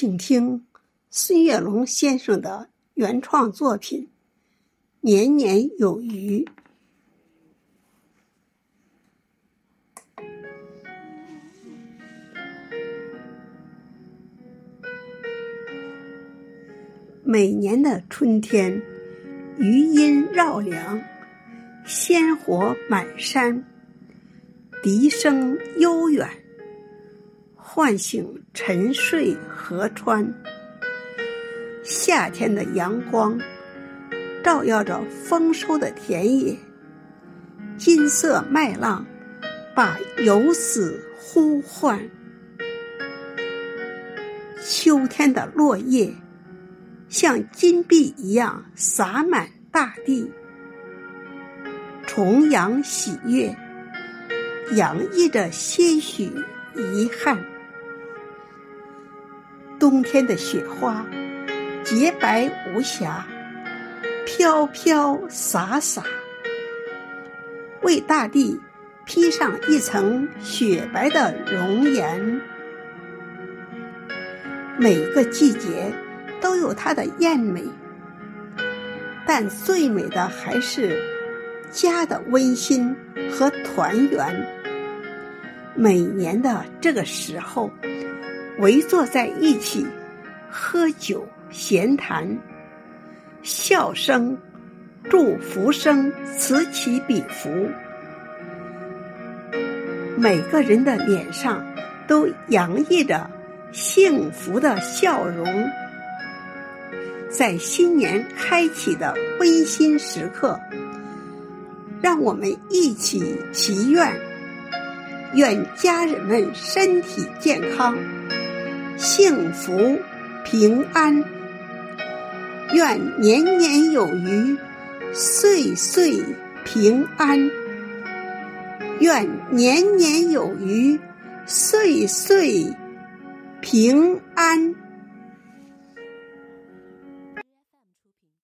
请听孙月龙先生的原创作品《年年有余》。每年的春天，余音绕梁，鲜活满山，笛声悠远，唤醒沉睡河川。夏天的阳光照耀着丰收的田野，金色麦浪把游子呼唤。秋天的落叶。像金币一样洒满大地，重阳喜悦，洋溢着些许遗憾。冬天的雪花洁白无瑕，飘飘洒洒，为大地披上一层雪白的容颜。每个季节。都有它的艳美，但最美的还是家的温馨和团圆。每年的这个时候，围坐在一起，喝酒闲谈，笑声、祝福声此起彼伏，每个人的脸上都洋溢着幸福的笑容。在新年开启的温馨时刻，让我们一起祈愿：愿家人们身体健康、幸福平安；愿年年有余、岁岁平安；愿年年有余、岁岁平安。